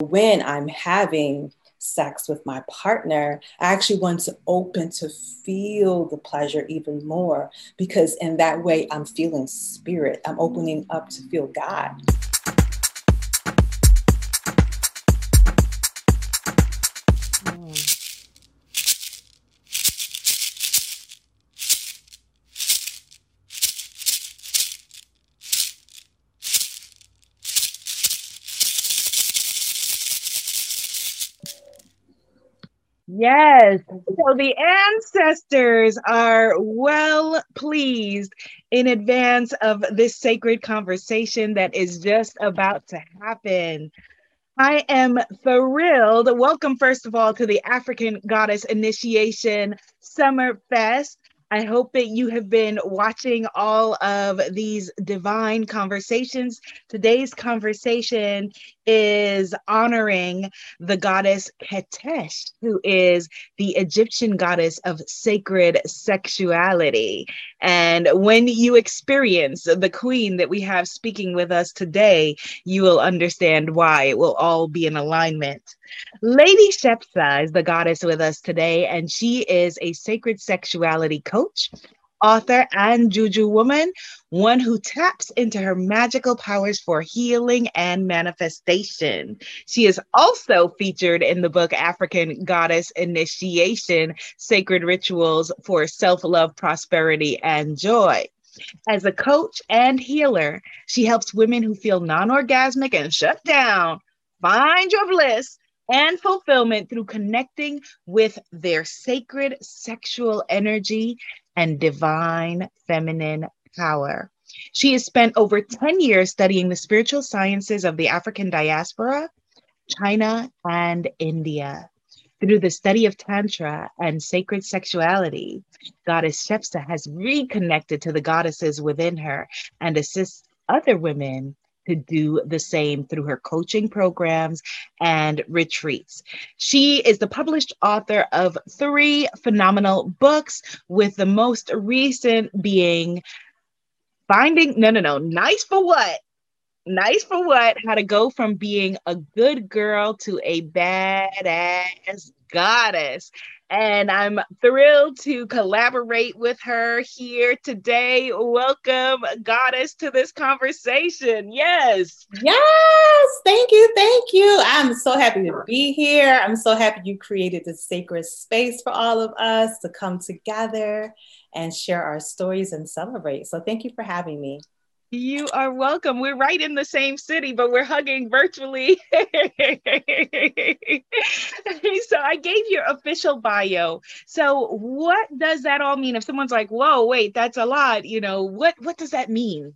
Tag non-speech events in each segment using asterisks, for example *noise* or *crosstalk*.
when I'm having sex with my partner, I actually want to open to feel the pleasure even more because in that way I'm feeling spirit. I'm opening up to feel God. Yes. So the ancestors are well pleased in advance of this sacred conversation that is just about to happen. I am thrilled. Welcome, first of all, to the African Goddess Initiation Summer Fest. I hope that you have been watching all of these divine conversations. Today's conversation is honoring the goddess Qetesh, who is the Egyptian goddess of sacred sexuality. And when you experience the queen that we have speaking with us today, you will understand why it will all be in alignment. Lady Shepsa is the goddess with us today, and she is a sacred sexuality coach, author, and juju woman, one who taps into her magical powers for healing and manifestation. She is also featured in the book African Goddess Initiation Sacred Rituals for Self Love, Prosperity, and Joy. As a coach and healer, she helps women who feel non orgasmic and shut down find your bliss and fulfillment through connecting with their sacred sexual energy and divine feminine power. She has spent over 10 years studying the spiritual sciences of the African diaspora, China, and India. Through the study of Tantra and sacred sexuality, Goddess Shepsa has reconnected to the goddesses within her and assists other women to do the same through her coaching programs and retreats. She is the published author of three phenomenal books, with the most recent being Finding, no, no, no, Nice for What? Nice for what? How to go from being a good girl to a badass goddess and I'm thrilled to collaborate with her here today. Welcome, Goddess, to this conversation. Yes. Yes. Thank you. Thank you. I'm so happy to be here. I'm so happy you created this sacred space for all of us to come together and share our stories and celebrate. So, thank you for having me. You are welcome. We're right in the same city, but we're hugging virtually. *laughs* so I gave your official bio. So what does that all mean? If someone's like, "Whoa, wait, that's a lot," you know, what what does that mean?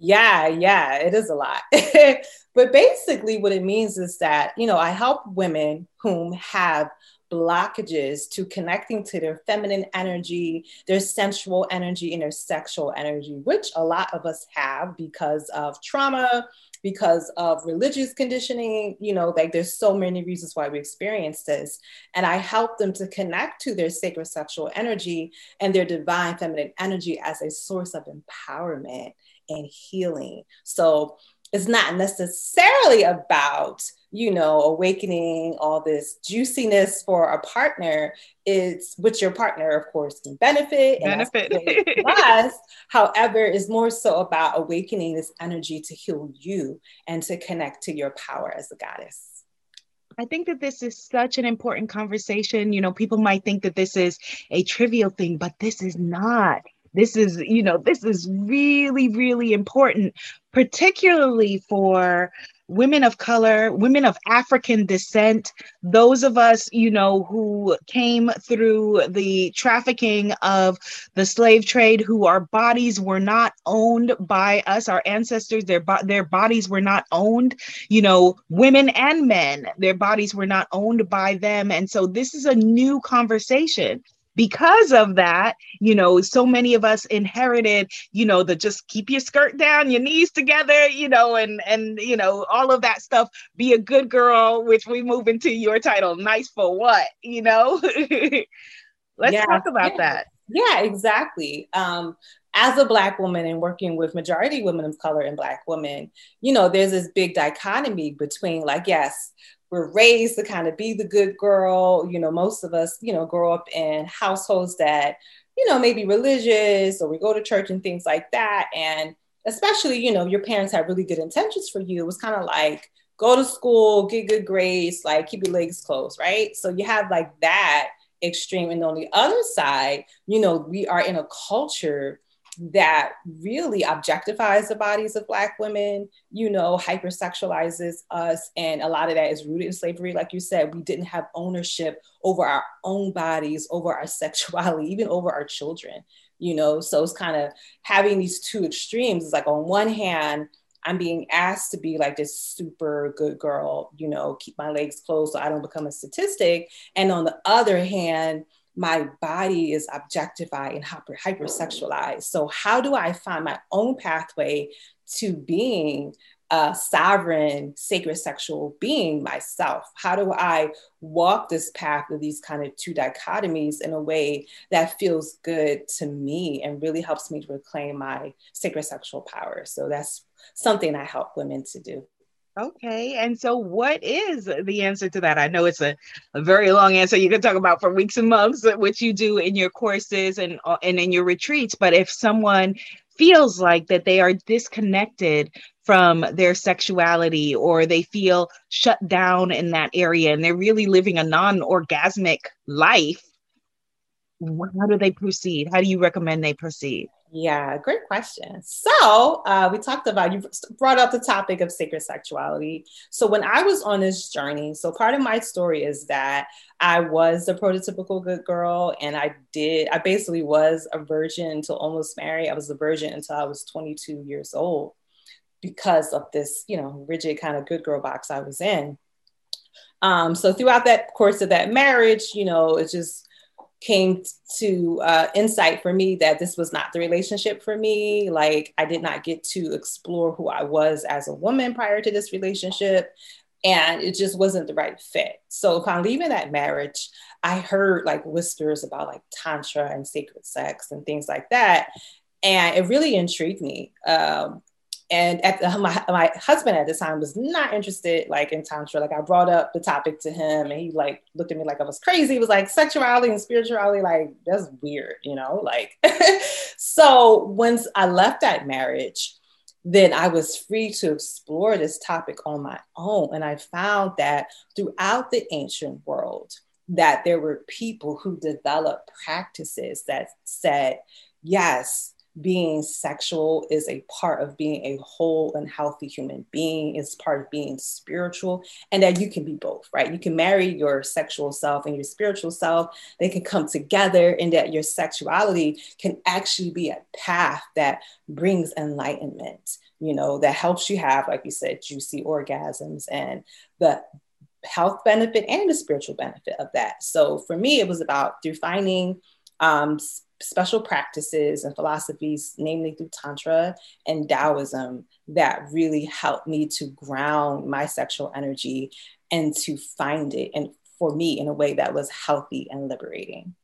Yeah, yeah, it is a lot. *laughs* but basically what it means is that, you know, I help women whom have blockages to connecting to their feminine energy, their sensual energy, and their sexual energy, which a lot of us have because of trauma, because of religious conditioning. You know, like there's so many reasons why we experience this. And I help them to connect to their sacred sexual energy and their divine feminine energy as a source of empowerment and healing. So it's not necessarily about you know awakening all this juiciness for a partner it's which your partner of course can benefit benefit plus *laughs* however is more so about awakening this energy to heal you and to connect to your power as a goddess I think that this is such an important conversation. You know, people might think that this is a trivial thing, but this is not. This is, you know, this is really, really important, particularly for women of color, women of African descent, those of us, you know, who came through the trafficking of the slave trade, who our bodies were not owned by us, our ancestors, their, their bodies were not owned, you know, women and men, their bodies were not owned by them. And so this is a new conversation because of that, you know, so many of us inherited, you know, the just keep your skirt down, your knees together, you know, and and you know, all of that stuff. Be a good girl, which we move into your title, nice for what, you know? *laughs* Let's yeah. talk about yeah. that. Yeah, exactly. Um, as a black woman and working with majority women of color and black women, you know, there's this big dichotomy between like, yes, we're raised to kind of be the good girl. You know, most of us, you know, grow up in households that, you know, maybe religious or we go to church and things like that. And especially, you know, your parents had really good intentions for you. It was kind of like, go to school, get good grades, like keep your legs closed, right? So you have like that extreme. And on the other side, you know, we are in a culture that really objectifies the bodies of Black women, you know, hypersexualizes us. And a lot of that is rooted in slavery. Like you said, we didn't have ownership over our own bodies, over our *laughs* sexuality, even over our children, you know. So it's kind of having these two extremes. It's like, on one hand, I'm being asked to be like this super good girl, you know, keep my legs closed so I don't become a statistic. And on the other hand, my body is objectified and hyper, hypersexualized. So, how do I find my own pathway to being a sovereign, sacred sexual being myself? How do I walk this path of these kind of two dichotomies in a way that feels good to me and really helps me to reclaim my sacred sexual power? So, that's something I help women to do. Okay. And so, what is the answer to that? I know it's a, a very long answer. You can talk about for weeks and months, uh, which you do in your courses and, uh, and in your retreats. But if someone feels like that they are disconnected from their sexuality or they feel shut down in that area and they're really living a non orgasmic life, how do they proceed? How do you recommend they proceed? Yeah, great question. So uh, we talked about, you brought up the topic of sacred sexuality. So when I was on this journey, so part of my story is that I was a prototypical good girl and I did, I basically was a virgin until almost married. I was a virgin until I was 22 years old because of this, you know, rigid kind of good girl box I was in. Um, so throughout that course of that marriage, you know, it's just, came to uh, insight for me that this was not the relationship for me. Like, I did not get to explore who I was as a woman prior to this relationship. And it just wasn't the right fit. So, upon leaving that marriage, I heard like whispers about like Tantra and sacred sex and things like that. And it really intrigued me. Um, and at the, my, my husband at the time was not interested like in tantra like i brought up the topic to him and he like looked at me like i was crazy. He was like sexuality and spirituality like that's weird you know like *laughs* so once i left that marriage then i was free to explore this topic on my own. And i found that throughout the ancient world that there were people who developed practices that said yes being sexual is a part of being a whole and healthy human being. Is part of being spiritual and that you can be both right? You can marry your sexual self and your spiritual self. They can come together and that your sexuality can actually be a path that brings enlightenment you know that helps you have like you said juicy orgasms and the health benefit and the spiritual benefit of that. So for me it was about defining um, special practices and philosophies, namely through Tantra and Taoism, that really helped me to ground my sexual energy and to find it, and for me, in a way that was healthy and liberating.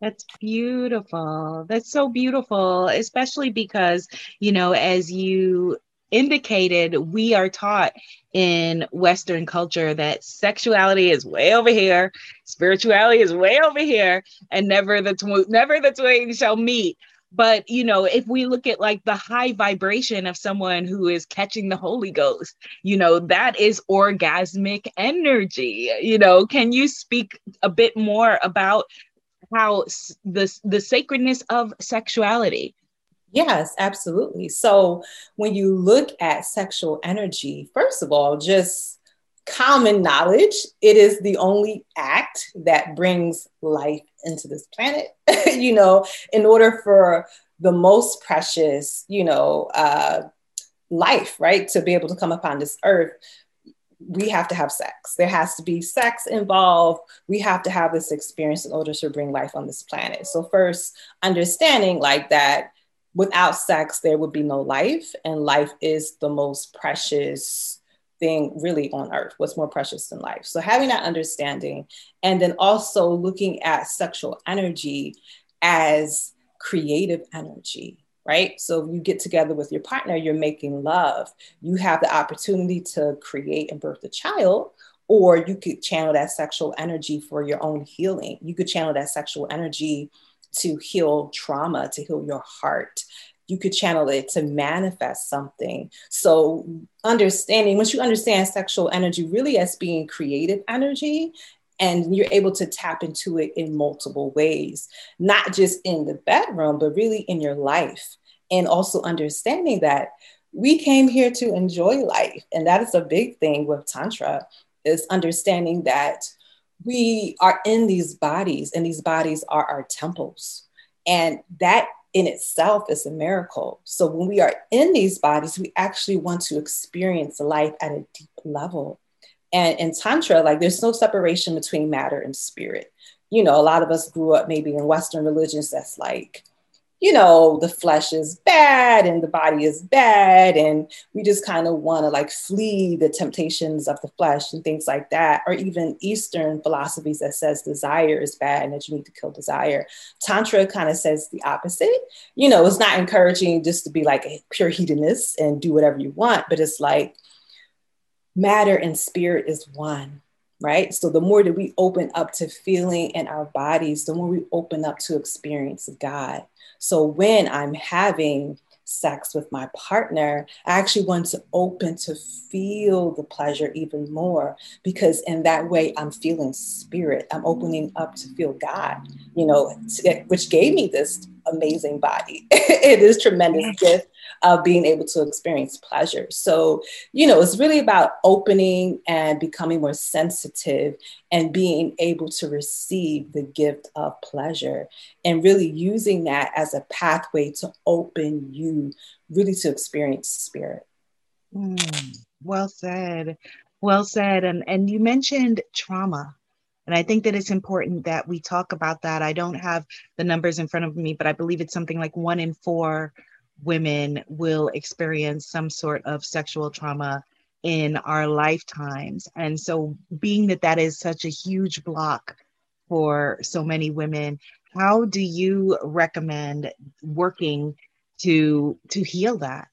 That's beautiful. That's so beautiful, especially because, you know, as you indicated, we are taught in Western culture that sexuality is way over here, spirituality is way over here, and never the tw- never the twain shall meet. But you know, if we look at like the high vibration of someone who is catching the Holy Ghost, you know, that is orgasmic energy. You know, can you speak a bit more about how the the sacredness of sexuality? Yes, absolutely. So when you look at sexual energy, first of all, just common knowledge, it is the only act that brings life into this planet. *laughs* you know, in order for the most precious, you know, uh, life, right, to be able to come upon this earth, we have to have sex. There has to be sex involved. We have to have this experience in order to bring life on this planet. So, first, understanding like that without sex, there would be no life, and life is the most precious thing really on earth. What's more precious than life? So, having that understanding, and then also looking at sexual energy as creative energy, right? So you get together with your partner, you're making love. You have the opportunity to create and birth a child, or you could channel that sexual energy for your own healing. You could channel that sexual energy to heal trauma, to heal your heart. You could channel it to manifest something. So, understanding, once you understand sexual energy really as being creative energy, and you're able to tap into it in multiple ways, not just in the bedroom, but really in your life. And also understanding that we came here to enjoy life. And that is a big thing with Tantra, is understanding that we are in these bodies and these bodies are our temples. And that in itself is a miracle. So when we are in these bodies, we actually want to experience life at a deep level. And in Tantra, like there's no separation between matter and spirit. You know, a lot of us grew up maybe in Western religions that's like, you know, the flesh is bad and the body is bad. And we just kind of want to like flee the temptations of the flesh and things like that. Or even Eastern philosophies that says desire is bad and that you need to kill desire. Tantra kind of says the opposite. You know, it's not encouraging just to be like a pure hedonist and do whatever you want, but it's like matter and spirit is one right? So the more that we open up to feeling in our bodies, the more we open up to experience God. So when I'm having sex with my partner, I actually want to open to feel the pleasure even more because in that way I'm feeling spirit. I'm opening up to feel God, you know, which gave me this amazing body. *laughs* it is tremendous gift of being able to experience pleasure. So, you know, it's really about opening and becoming more sensitive and being able to receive the gift of pleasure and really using that as a pathway to open you really to experience spirit. Mm, well said. Well said. And and you mentioned trauma. And I think that it's important that we talk about that. I don't have the numbers in front of me, but I believe it's something like one in four women will experience some sort of sexual trauma in our lifetimes. And so, being that that is such a huge block for so many women, how do you recommend working to to heal that?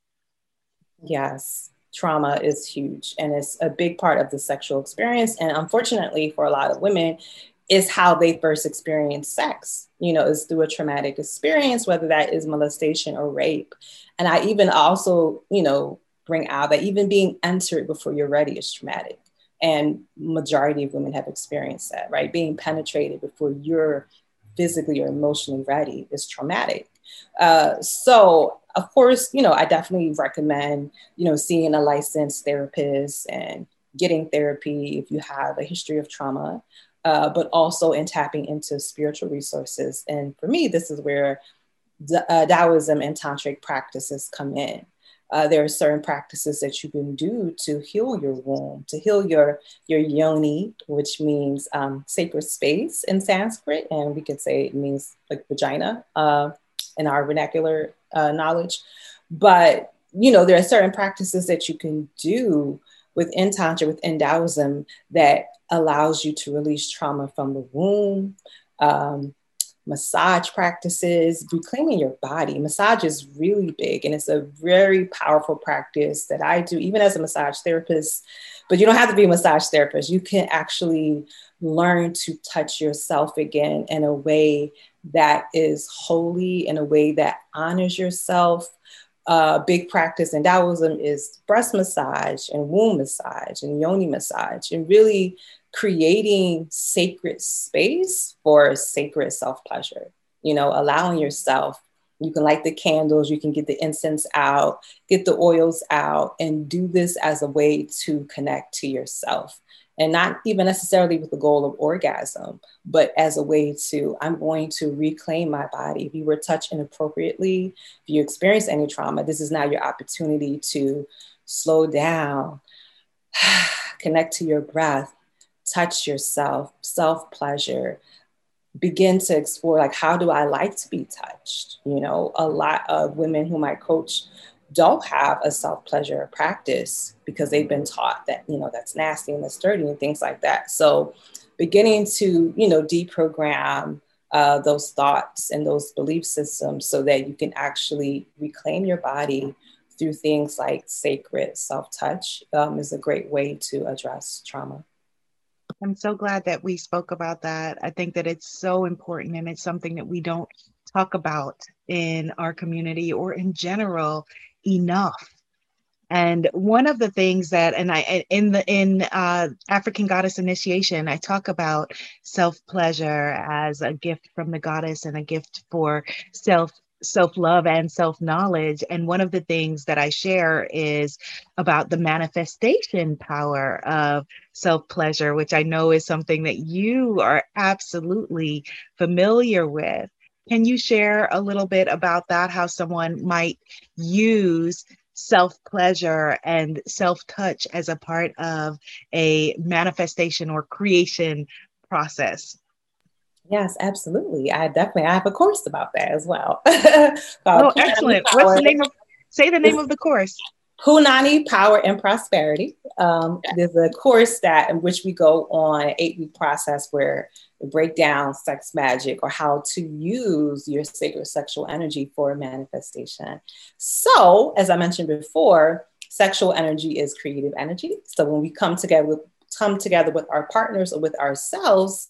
Yes, trauma is huge and it's a big part of the sexual experience. And unfortunately, for a lot of women, is how they first experience sex, you know, is through a traumatic experience, whether that is molestation or rape. And I even also, you know, bring out that even being entered before you're ready is traumatic. And majority of women have experienced that, right? Being penetrated before you're physically or emotionally ready is traumatic. Uh, so of course, you know, I definitely recommend, you know, seeing a licensed therapist and getting therapy if you have a history of trauma uh, but also in tapping into spiritual resources. And for me, this is where uh, Taoism and tantric practices come in. Uh, there are certain practices that you can do to heal your womb, to heal your your yoni, which means um, sacred space in Sanskrit, and we could say it means like vagina uh, in our vernacular uh, knowledge. But you know, there are certain practices that you can do within Tantra, within Taoism, that allows you to release trauma from the womb. Um, massage practices, reclaiming your body. Massage is really big and it's a very powerful practice that I do, even as a massage therapist. But you don't have to be a massage therapist. You can actually learn to touch yourself again in a way that is holy, in a way that honors yourself, uh, big practice in Taoism is breast massage and womb massage and yoni massage, and really creating sacred space for sacred self pleasure. You know, allowing yourself, you can light the candles, you can get the incense out, get the oils out, and do this as a way to connect to yourself and not even necessarily with the goal of orgasm, but as a way to, I'm going to reclaim my body. If you were touched inappropriately, if you experienced any trauma, this is now your opportunity to slow down, *sighs* connect to your breath, touch yourself, self pleasure, begin to explore like, how do I like to be touched? You know, a lot of women whom I coach don't have a self pleasure practice because they've been taught that you know that's nasty and that's dirty and things like that so beginning to you know deprogram uh, those thoughts and those belief systems so that you can actually reclaim your body through things like sacred self touch um, is a great way to address trauma. I'm so glad that we spoke about that. I think that it's so important and it's something that we don't talk about in our community or in general enough. And one of the things that, and I in the in uh, African Goddess Initiation, I talk about self pleasure as a gift from the goddess and a gift for self self love and self knowledge. And one of the things that I share is about the manifestation power of self pleasure, which I know is something that you are absolutely familiar with. Can you share a little bit about that? How someone might use self pleasure and self touch as a part of a manifestation or creation process? Yes, absolutely. I definitely I have a course about that as well. *laughs* oh, excellent! What's the name of? Say the name of the course. Punani Power and Prosperity. Um, there's a course that in which we go on an eight week process where we break down sex magic or how to use your sacred sexual energy for manifestation. So, as I mentioned before, sexual energy is creative energy. So when we come together with come together with our partners or with ourselves,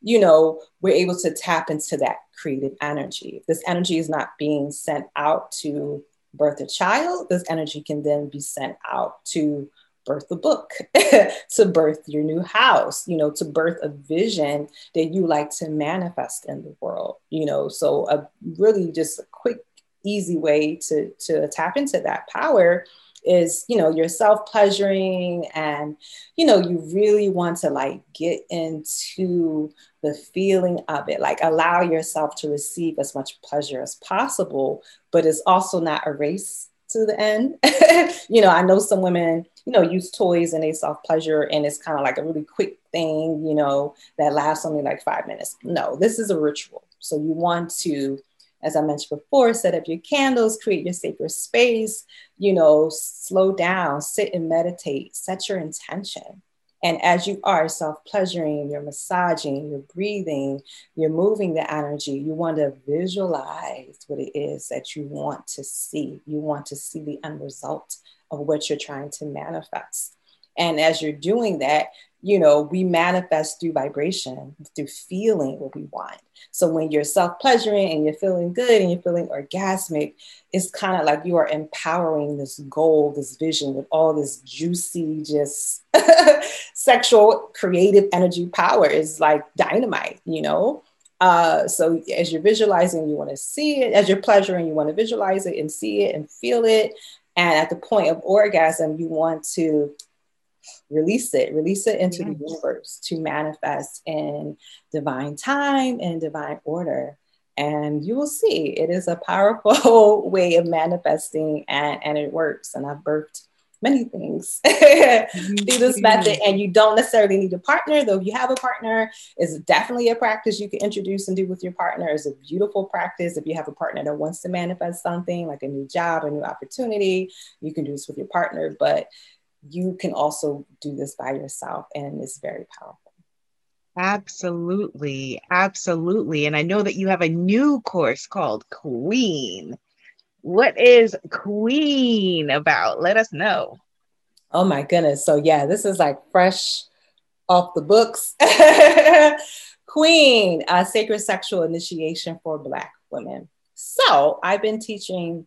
you know, we're able to tap into that creative energy. This energy is not being sent out to birth a child, this energy can then be sent out to birth a book, *laughs* to birth your new house, you know, to birth a vision that you like to manifest in the world, you know. So a really just a quick, easy way to to tap into that power is you know you're self-pleasuring and you know you really want to like get into the feeling of it. Like allow yourself to receive as much pleasure as possible but it's also not a race to the end. *laughs* You know i know some women you know use toys and they self pleasure and it's kind of like a really quick thing you know that lasts only like five minutes. No this is a ritual. So you want to as I mentioned before, set up your candles, create your sacred space, you know, slow down, sit and meditate, set your intention. And as you are self pleasuring, you're massaging, you're breathing, you're moving the energy, you want to visualize what it is that you want to see. You want to see the end result of what you're trying to manifest. And as you're doing that, you know, we manifest through vibration, through feeling what we want. So when you're self pleasuring and you're feeling good and you're feeling orgasmic, it's kind of like you are empowering this goal, this vision with all this juicy, just *laughs* sexual, creative energy power is like dynamite, you know? Uh, so as you're visualizing, you want to see it. As you're pleasuring, you want to visualize it and see it and feel it. And at the point of orgasm, you want to release it, release it into yes. the universe to manifest in divine time and divine order. And you will see it is a powerful *laughs* way of manifesting and, and it works. And I've birthed many things *laughs* through this method. And you don't necessarily need a partner, though if you have a partner, it's definitely a practice you can introduce and do with your partner. It's a beautiful practice. If you have a partner that wants to manifest something like a new job, a new opportunity, you can do this with your partner. But you can also do this by yourself and it's very powerful. Absolutely. Absolutely. And I know that you have a new course called Queen. What is Queen about? Let us know. Oh my goodness. So, yeah, this is like fresh off the books. *laughs* Queen, a sacred sexual initiation for Black women. So, I've been teaching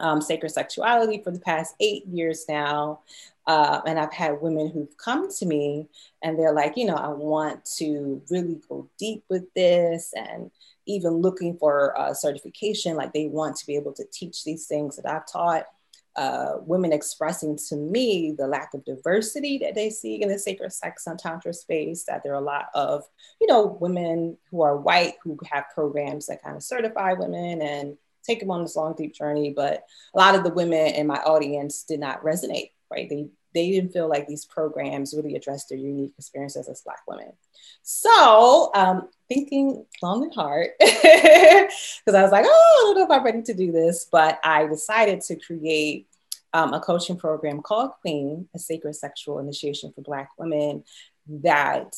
um, sacred sexuality for the past eight years now. Uh, and I've had women who've come to me and they're like, you know, I want to really go deep with this and even looking for a certification, like they want to be able to teach these things that I've taught. Uh, women expressing to me the lack of diversity that they see in the sacred sex and tantra space that there are a lot of you know women who are white who have programs that kind of certify women and take them on this long deep journey but a lot of the women in my audience did not resonate right? They they didn't feel like these programs really addressed their unique experiences as Black women. So, um, thinking long and hard, *laughs* because I was like, oh, I don't know if I'm ready to do this, but I decided to create um, a coaching program called Queen, a sacred sexual initiation for Black women that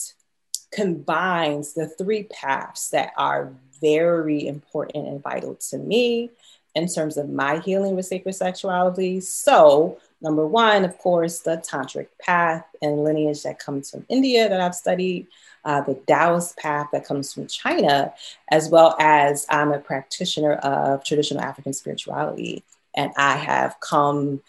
combines the three paths that are very important and vital to me in terms of my healing with sacred sexuality. So, number one, of course, the tantric path and lineage that comes from India that I've studied, uh, the Taoist path that comes from China, as well as I'm a practitioner of traditional African spirituality. And I have come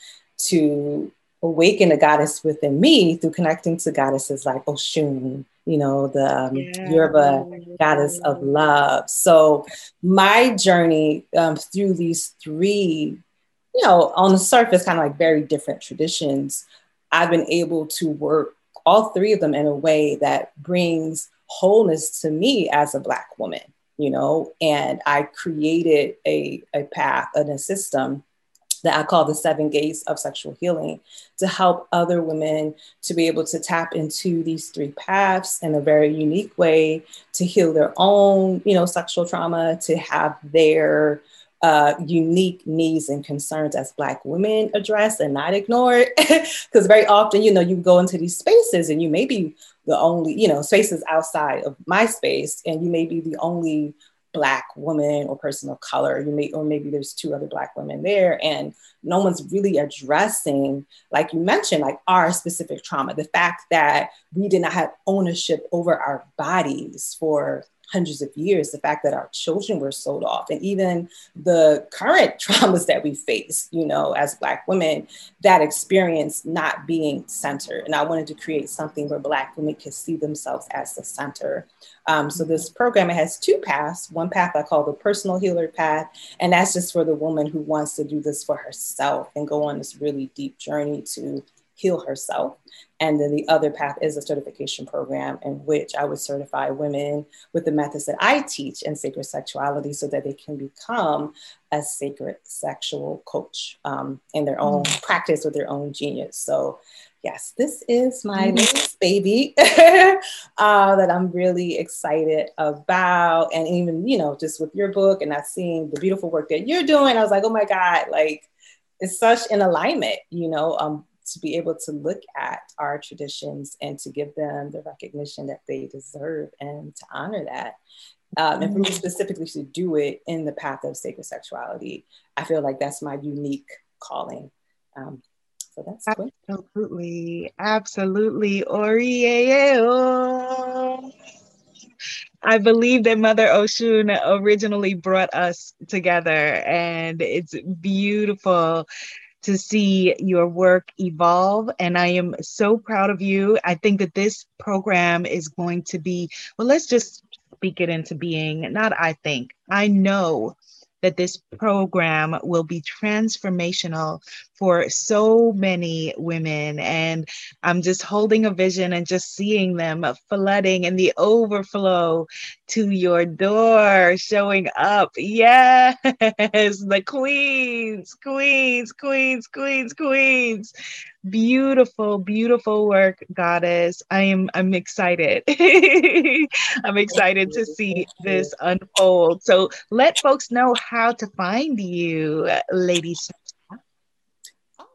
to awaken the goddess within me through connecting to goddesses like Oshun, you know, the um, yeah. Yoruba goddess of love. So my journey um, through these three, you know, on the surface, kind of like very different traditions, I've been able to work all three of them in a way that brings wholeness to me as a Black woman, you know, and I created a, a path and a system that I call the seven gates of sexual healing to help other women to be able to tap into these three paths in a very unique way to heal their own, you know, sexual trauma, to have their uh, unique needs and concerns as Black women addressed and not ignored. Because *laughs* very often, you know, you go into these spaces and you may be the only, you know, spaces outside of my space, and you may be the only black woman or person of color you may or maybe there's two other black women there and no one's really addressing like you mentioned like our specific trauma the fact that we did not have ownership over our bodies for hundreds of years, the fact that our children were sold off, and even the current *laughs* traumas that we face, you know, as Black women, that experience not being centered. And I wanted to create something where Black women could see themselves as the center. Um, so this program it has two paths. One path I call the personal healer path, and that's just for the woman who wants to do this for herself and go on this really deep journey to heal herself. And then the other path is a certification program in which I would certify women with the methods that I teach in sacred sexuality so that they can become a sacred sexual coach um, in their own mm. practice with their own genius. So, yes, this is my mm. baby *laughs* uh, that I'm really excited about. And even, you know, just with your book and not seeing the beautiful work that you're doing, I was like, oh my God, like, it's such an alignment, you know, um, to be able to look at our traditions and to give them the recognition that they deserve and to honor that. Um, and for me mm-hmm. specifically to do it in the path of sacred sexuality, I feel like that's my unique calling. Um, so that's absolutely, absolutely, Ori. I believe that Mother Oshun originally brought us together, and it's beautiful to see your work evolve. And I am so proud of you. I think that this program is going to be, well, let's just speak it into being. Not I think, I know that this program will be transformational for so many women. And I'm just holding a vision and just seeing them flooding and the overflow to your door, showing up. Yes, *laughs* the queens, queens, queens, queens, queens. Beautiful, beautiful work, goddess. I am I'm excited. *laughs* I'm excited to see this unfold. So let folks know how to find you, ladies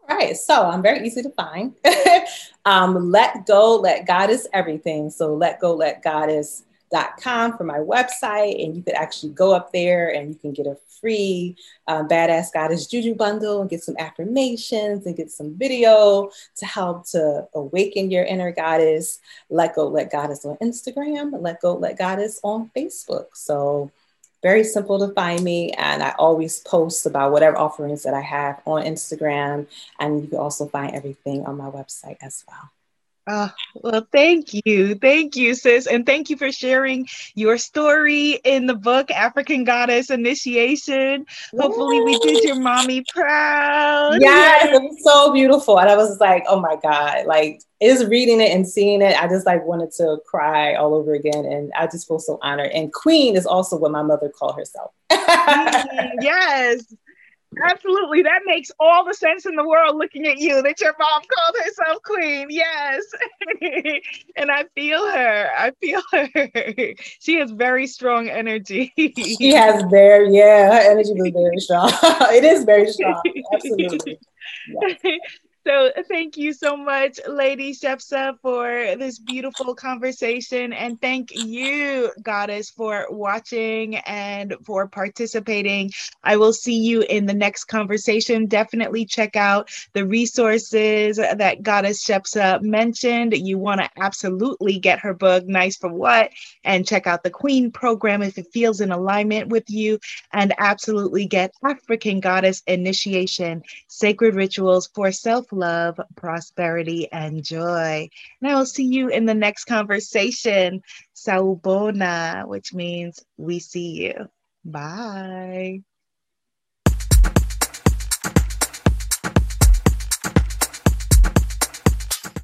all right, so I'm very easy to find. *laughs* um, let go, let goddess everything. So let go, let goddess.com for my website, and you could actually go up there and you can get a free uh, badass goddess juju bundle and get some affirmations and get some video to help to awaken your inner goddess. Let go, let goddess on Instagram. Let go, let goddess on Facebook. So very simple to find me. And I always post about whatever offerings that I have on Instagram. And you can also find everything on my website as well. Oh, well, thank you. Thank you, sis. And thank you for sharing your story in the book, African Goddess Initiation. Hopefully, we did your mommy proud. Yes, it was so beautiful. And I was like, oh my God, like, is reading it and seeing it, I just like wanted to cry all over again. And I just feel so honored. And Queen is also what my mother called herself. *laughs* yes. Absolutely. That makes all the sense in the world looking at you that your mom called herself queen. Yes. *laughs* and I feel her. I feel her. *laughs* She has very strong energy. she has very, yeah, her energy is very strong. *laughs* it is very strong. Absolutely. Yes. So thank you so much, Lady Shepsa, for this beautiful conversation. And thank you, Goddess, for watching and for participating. I will see you in the next conversation. Definitely check out the resources that Goddess Shepsa mentioned. You want to absolutely get her book, Nice for What, and check out the Queen program if it feels in alignment with you. And absolutely get African Goddess Initiation, Sacred Rituals for Self love, prosperity, and joy. And I will see you in the next conversation. Sawubona, which means we see you. Bye.